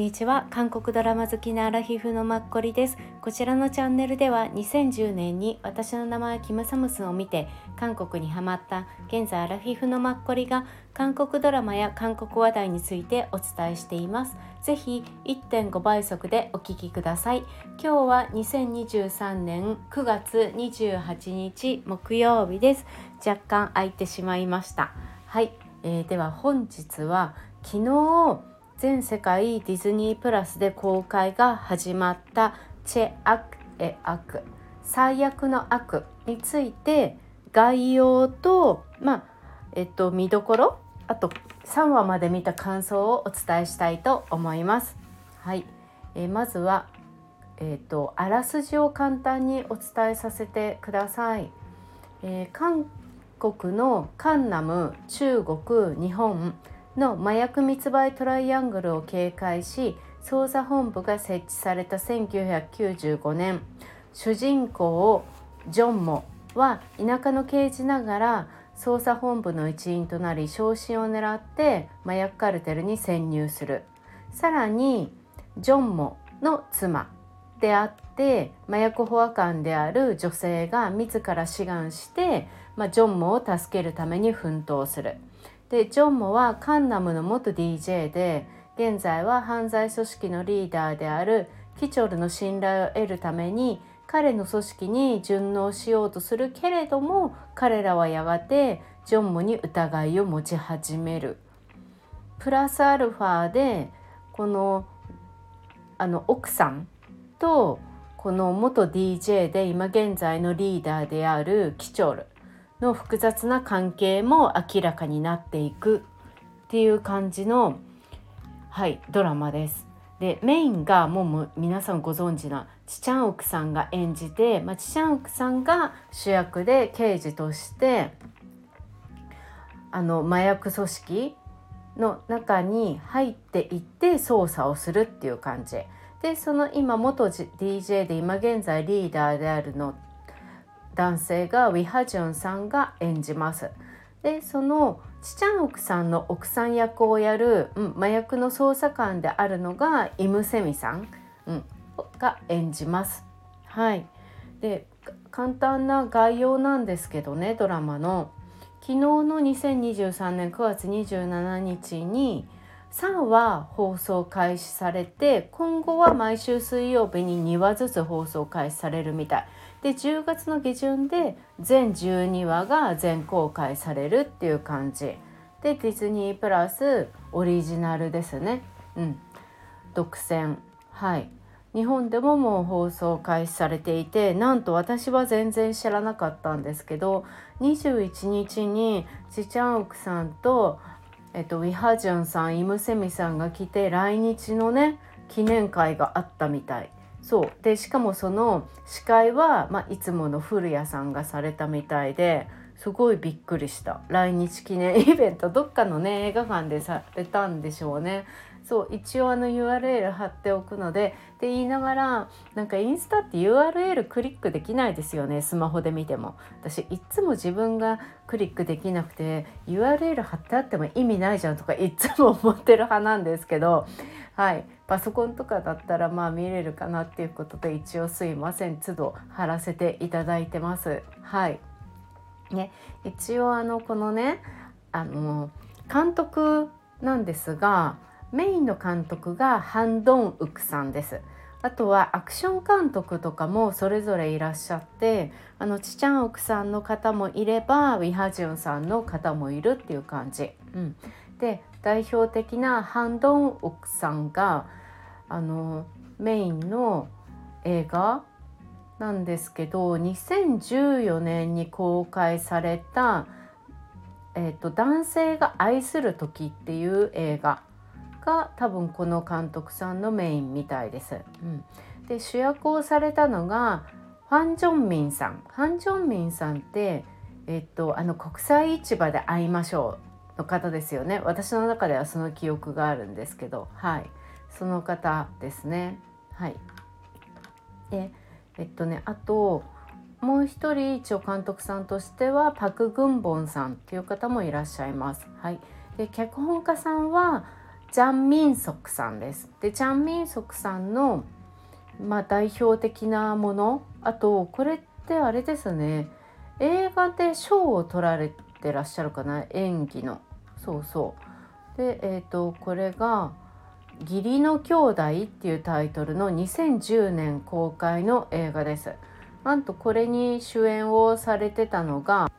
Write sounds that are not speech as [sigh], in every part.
にちは。韓国ドラマ好きなアラヒフのマッコリです。こちらのチャンネルでは2010年に私の名前はキムサムスンを見て韓国にハマった現在アラフィフのマッコリが韓国ドラマや韓国話題についてお伝えしています。ぜひ1.5倍速でお聞きください。今日は2023年9月28日木曜日です。若干空いてしまいました。はい、えー、では本日は昨日全世界ディズニープラスで公開が始まったチェ・アク・エ・アク最悪の悪について概要とまあえっと見どころあと3話まで見た感想をお伝えしたいと思います。はい、えー、まずはえっとあらすじを簡単にお伝えさせてください。えー、韓国のカンナム中国日本の麻薬密売トライアングルを警戒し捜査本部が設置された1995年主人公ジョンモは田舎の刑事ながら捜査本部の一員となり昇進を狙って麻薬カルテルに潜入するさらにジョンモの妻であって麻薬保安官である女性が自ら志願して、まあ、ジョンモを助けるために奮闘する。でジョンモはカンナムの元 DJ で現在は犯罪組織のリーダーであるキチョルの信頼を得るために彼の組織に順応しようとするけれども彼らはやがてジョンモに疑いを持ち始める。プラスアルファでこのあの奥さんとこの元 DJ で今現在のリーダーであるキチョルの複雑な関係も明らかになっていくっていう感じの、はい、ドラマです。でメインがもう皆さんご存知なチチャンオクさんが演じて、まあ、チチャンオクさんが主役で刑事としてあの麻薬組織の中に入っていって捜査をするっていう感じでその今元 DJ で今現在リーダーであるの男性がウィハジョンさんが演じます。でそのチチャンオクさんの奥さん役をやる、うん、麻薬の捜査官であるのがイムセミさん、うん、が演じます。はい、で簡単な概要なんですけどねドラマの昨日の2023年9月27日に3話放送開始されて今後は毎週水曜日に2話ずつ放送開始されるみたいで10月の下旬で全12話が全公開されるっていう感じ。でディズニープラスオリジナルですね。うん。独占。はい。日本でももう放送開始されていてなんと私は全然知らなかったんですけど21日にチチャンオクさんとえっと、ウィハジュンさんイムセミさんが来て来日のね記念会があったみたい。そう。でしかもその司会は、まあ、いつもの古谷さんがされたみたいですごいびっくりした。来日記念イベントどっかのね映画館でされたんでしょうね。そう一応あの URL 貼っておくのでって言いながらなんかインスタって URL クリックできないですよねスマホで見ても。私いつも自分がクリックできなくて URL 貼ってあっても意味ないじゃんとかいつも思ってる派なんですけどはい。パソコンとかだったらまあ見れるかなっていうことで一応すいません都度貼らせていただいてます。はい。ね一応あのこのねあの監督なんですがメインの監督がハン・ドンウクさんです。あとはアクション監督とかもそれぞれいらっしゃってあのチチャンオクさんの方もいればウィハジュンさんの方もいるっていう感じ。うん、で代表的なハン・ドンウクさんがあのメインの映画なんですけど2014年に公開された「えーと、男性が愛する時」っていう映画が多分この監督さんのメインみたいです。うん、で主役をされたのがファン・ジョンミンさん。ファン・ジョンミンさんってえっとあの国際市場で会いましょうの方ですよね。私の中ではその記憶があるんですけど、はい、その方ですね。はい。で、えっとねあともう一人一応監督さんとしてはパク・グンボンさんっていう方もいらっしゃいます。はい。で脚本家さんはジャン・ミンソクさんです。でジャン・ミンソクさんの、まあ、代表的なものあとこれってあれですね。映画で賞を取られてらっしゃるかな？演技の。そうそう。でえっ、ー、とこれが「義理の兄弟」っていうタイトルの2010年公開の映画です。なんとこれに主演をされてたのが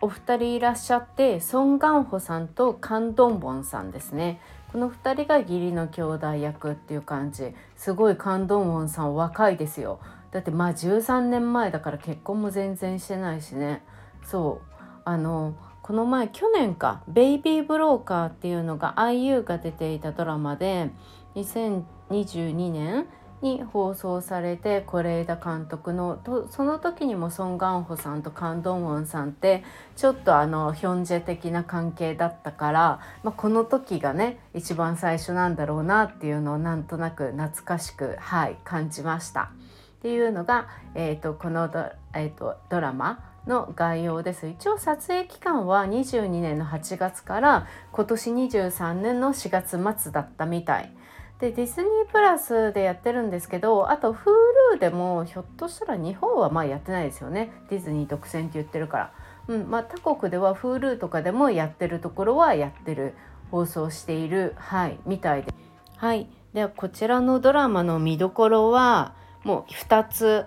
お二人いらっしゃってソン・ガンホさんとカン・ドンボンさんですね。この2人が義理の兄弟役っていう感じ。すごいカン・ドンボンさん若いですよ。だってまあ13年前だから結婚も全然してないしね。そう。あのこの前去年か「ベイビー・ブローカー」っていうのが IU が出ていたドラマで2022年に放送されて是枝監督のとその時にもソン・ガンホさんとカン・ドンウォンさんってちょっとあのヒョンジェ的な関係だったから、まあ、この時がね一番最初なんだろうなっていうのをなんとなく懐かしくはい感じました。っていうのが、えーと、このド,、えーと、ドラマの概要です一応撮影期間は22年の8月から今年23年の4月末だったみたいでディズニープラスでやってるんですけどあと Hulu でもひょっとしたら日本はまあやってないですよね。ディズニー独占って言ってるから、うんまあ、他国では Hulu とかでもやってるところはやってる放送している。はいみたいで。はいではこちらのドラマの見どころはもう2つ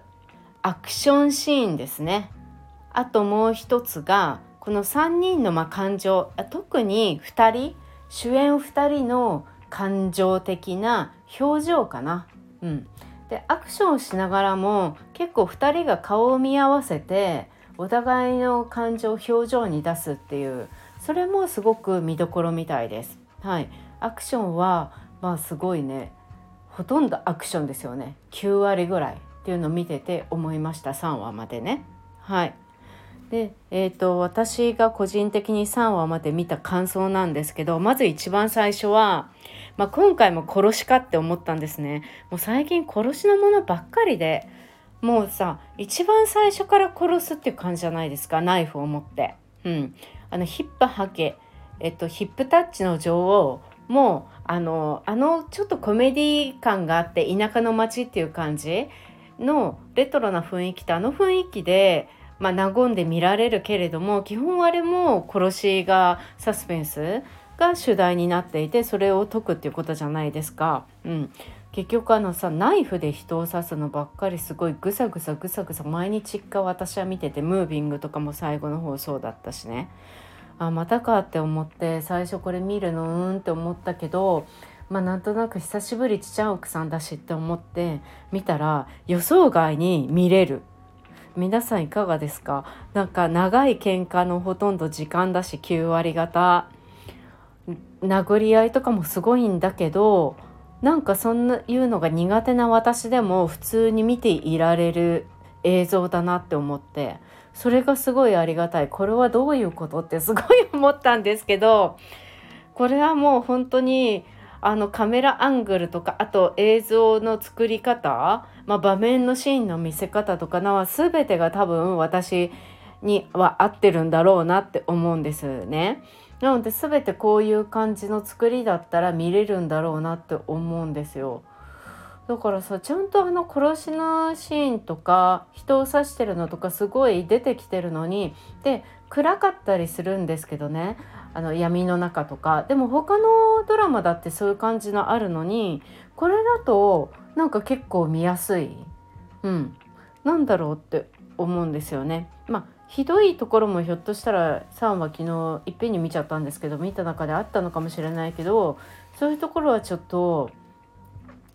アクションシーンですね。あともう一つがこの3人のま感情。特に2人主演2人の感情的な表情かな。うん、でアクションをしながらも結構2人が顔を見合わせてお互いの感情を表情に出すっていうそれもすごく見どころみたいです。はい、アクションはまあすごいねほとんどアクションですよね。9割ぐらいっていうのを見てて思いました。3話までね。はい。で、えーと、私が個人的に3話まで見た感想なんですけどまず一番最初は、まあ、今回も殺しかって思ったんですね。もう最近殺しのものばっかりでもうさ一番最初から殺すっていう感じじゃないですかナイフを持って。うん。あのヒップハケえっとヒップタッチの女王もあのあのちょっとコメディ感があって田舎の街っていう感じのレトロな雰囲気とあの雰囲気で、まあ、和んで見られるけれども基本あれも殺しがサスペンスが主題になっていてそれを解くっていうことじゃないですか。うん。結局あのさナイフで人を刺すのばっかりすごいぐさぐさぐさぐさ毎日一回私は見ててムービングとかも最後の方そうだったしね。あまたかって思って最初これ見るの？うんって思ったけどまあなんとなく久しぶりちっちゃん奥さんだしって思って見たら予想外に見れる。皆さんいかがですか？なんか長い喧嘩のほとんど時間だし9割方。殴り合いとかもすごいんだけどなんかそんないうのが苦手な私でも普通に見ていられる映像だなって思って。それがすごいありがたい。これはどういうこと？ってすごい思ったんですけどこれはもう本当にあのカメラアングルとかあと映像の作り方、まあ、場面のシーンの見せ方とかのは全てが多分私には合ってるんだろうなって思うんですね。なので全てこういう感じの作りだったら見れるんだろうなって思うんですよ。だからさちゃんとあの殺しのシーンとか人を刺してるのとかすごい出てきてるのにで暗かったりするんですけどねあの闇の中とか。でも他のドラマだってそういう感じのあるのにこれだとなんか結構見やすい、うん、なんだろうって思うんですよね。まあひどいところもひょっとしたら3は昨日いっぺんに見ちゃったんですけど見た中であったのかもしれないけどそういうところはちょっと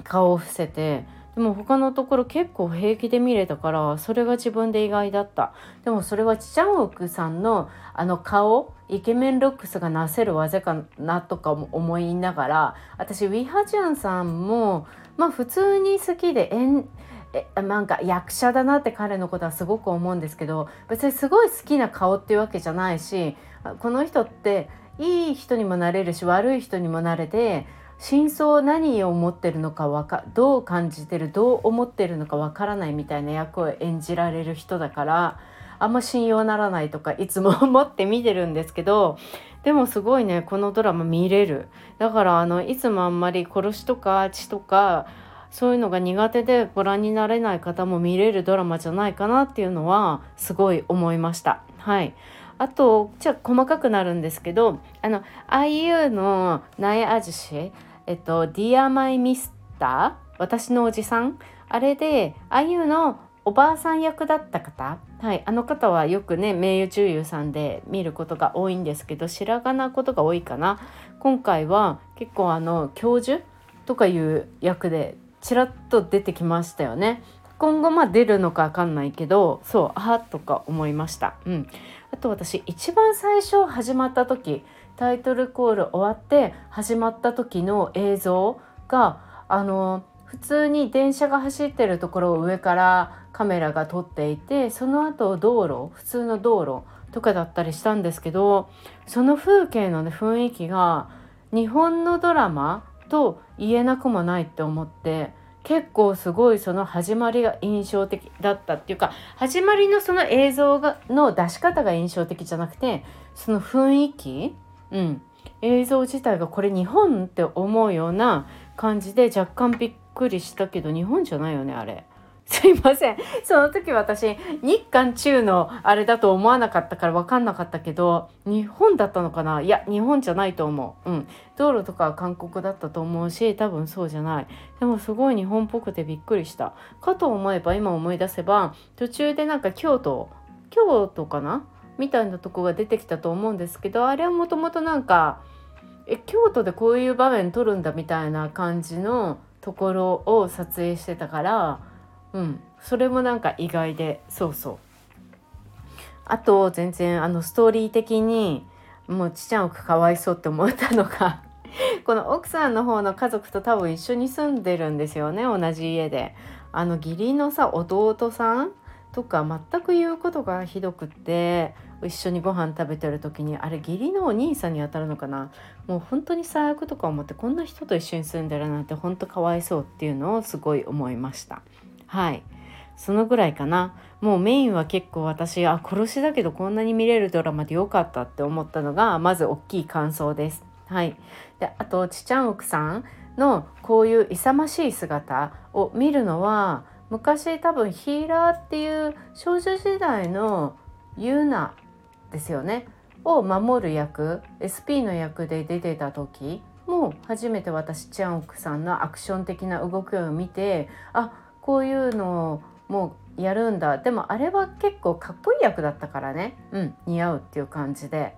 顔を伏せてでも他のところ結構平気で見れたからそれが自分で意外だった。でもそれはチチャンウクさんのあの顔イケメンルックスがなせる技かなとか思いながら私ウィハジュンさんもまあ普通に好きで演えなんか役者だなって彼のことはすごく思うんですけど別にすごい好きな顔っていうわけじゃないしこの人っていい人にもなれるし悪い人にもなれて真相何を思ってるのかかどう感じてるどう思ってるのかわからないみたいな役を演じられる人だからあんま信用ならないとかいつも [laughs] 思って見てるんですけどでもすごいねこのドラマ見れるだからあのいつもあんまり殺しとか血とかそういうのが苦手でご覧になれない方も見れるドラマじゃないかなっていうのはすごい思いました。はいあとじゃあ細かくなるんですけどあの IU の「ナエアジシ」えっと「Dear My Mister」私のおじさんあれで IU のおばあさん役だった方、はい、あの方はよくね名誉女優さんで見ることが多いんですけど白髪なことが多いかな今回は結構あの教授とかいう役でちらっと出てきましたよね。今後まあ出るのかわかんないけどそうあとか思いました。うん、あと私一番最初始まった時タイトルコール終わって始まった時の映像があの普通に電車が走ってるところを上からカメラが撮っていてその後道路普通の道路とかだったりしたんですけどその風景の、ね、雰囲気が日本のドラマと言えなくもないって思って結構すごいその始まりが印象的だったっていうか始まりのその映像がの出し方が印象的じゃなくてその雰囲気、うん、映像自体がこれ日本って思うような感じで若干びっくりしたけど日本じゃないよねあれ。[laughs] すいません。その時私日韓中のあれだと思わなかったから分かんなかったけど日本だったのかな？いや日本じゃないと思う。うん。道路とかは韓国だったと思うし多分そうじゃない。でもすごい日本っぽくてびっくりした。かと思えば今思い出せば途中でなんか京都京都かな？みたいなとこが出てきたと思うんですけどあれはもともとなんかえ京都でこういう場面撮るんだみたいな感じのところを撮影してたからうんそれもなんか意外でそうそうあと全然あのストーリー的にもうちちゃんおくかわいそうって思ったのが [laughs] この奥さんの方の家族と多分一緒に住んでるんですよね同じ家で。あの義理のさ弟さんとか全く言うことがひどくって一緒にご飯食べてる時にあれ義理のお兄さんに当たるのかな？もう本当に最悪とか思ってこんな人と一緒に住んでるなんて本当かわいそうっていうのをすごい思いました。はい。そのぐらいかな。もうメインは結構私あ殺しだけどこんなに見れるドラマでよかったって思ったのがまず大きい感想です。はい、であとちちゃん奥さんのこういう勇ましい姿を見るのは昔多分ヒーラーっていう少女時代のユーナですよね。を守る役 SP の役で出てた時も初めて私ちゃん奥さんのアクション的な動きを見てあこういうのをもうやるんだ。でもあれは結構かっこいい役だったからね。うん似合うっていう感じで。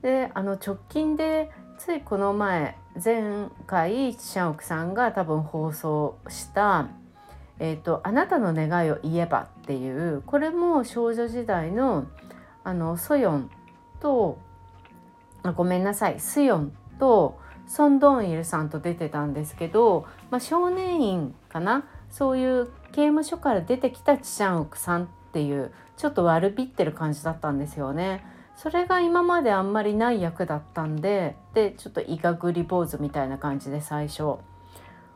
であの直近でついこの前前回チャンオクさんが多分放送した「えーと、あなたの願いを言えば」っていうこれも少女時代のあのソヨンとあごめんなさいスヨンとソン・ドンイルさんと出てたんですけど、まあ、少年院かなそういう刑務所から出てきたチシャンウクさんっていうちょっと悪びってる感じだったんですよね。それが今まであんまりない役だったんででちょっといがぐり坊主みたいな感じで最初、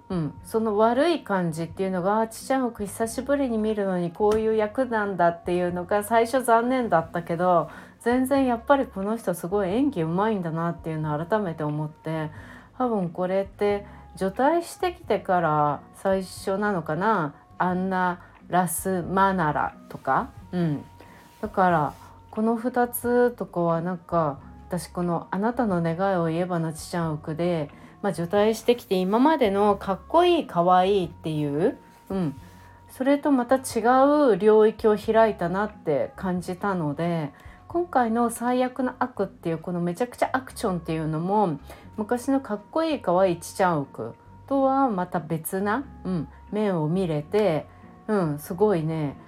うん、その悪い感じっていうのがちちゃんく久しぶりに見るのにこういう役なんだっていうのが最初残念だったけど全然やっぱりこの人すごい演技うまいんだなっていうのを改めて思って多分これって除隊してきてから最初なのかなアンナ・ラス・マナラとか、うん、だからこの2つとかはなんか私この「あなたの願いを言えば」のちちゃん奥で、まあ、除隊してきて今までのかっこいいかわいいっていう、うん、それとまた違う領域を開いたなって感じたので今回の「最悪の悪」っていうこのめちゃくちゃアクションっていうのも昔のかっこいいかわいいちちゃん奥とはまた別な、うん、面を見れて、うん、すごいね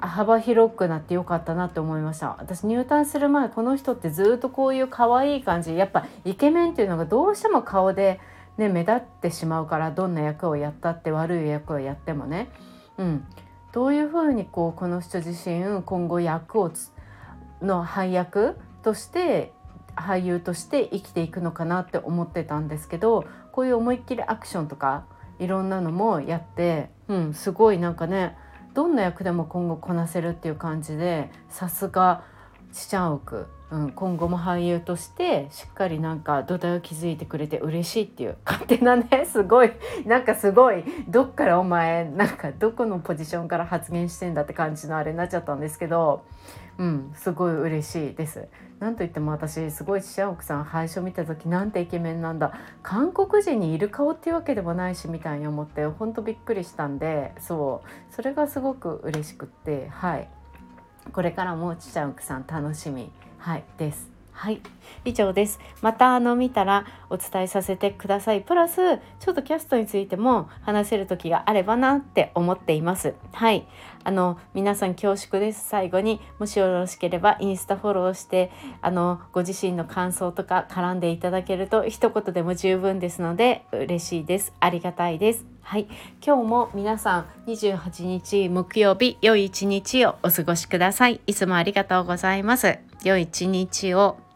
幅広くなってよかったなって思いました。私入隊する前この人ってずっとこういう可愛いい感じやっぱイケメンっていうのがどうしても顔で、ね、目立ってしまうからどんな役をやったって悪い役をやってもね、うん、どういうふうにこうこの人自身今後役をの配役として俳優として生きていくのかなって思ってたんですけどこういう思いっきりアクションとかいろんなのもやって、うん、すごいなんかねどんな役でも今後こなせるっていう感じでさすがちちゃんおく、うん、今後も俳優としてしっかりなんか土台を築いてくれて嬉しいっていう [laughs] 勝手なねすごいなんかすごいどっからお前なんかどこのポジションから発言してんだって感じのあれになっちゃったんですけどうんすごい嬉しいです。なんといっても私すごいちちゃん奥さん最初見た時なんてイケメンなんだ。韓国人にいる顔っていうわけでもないしみたいに思ってほんとびっくりしたんでそう。それがすごく嬉しくってはい。これからもちちゃん奥さん楽しみはいです。はい。以上です。またあの見たらお伝えさせてください。プラスちょっとキャストについても話せる時があればなって思っています。はい。あの皆さん恐縮です。最後にもしよろしければインスタフォローしてあのご自身の感想とか絡んでいただけると一言でも十分ですので嬉しいです。ありがたいです。はい。今日も皆さん28日木曜日良い一日をお過ごしください。いつもありがとうございます。良い一日を。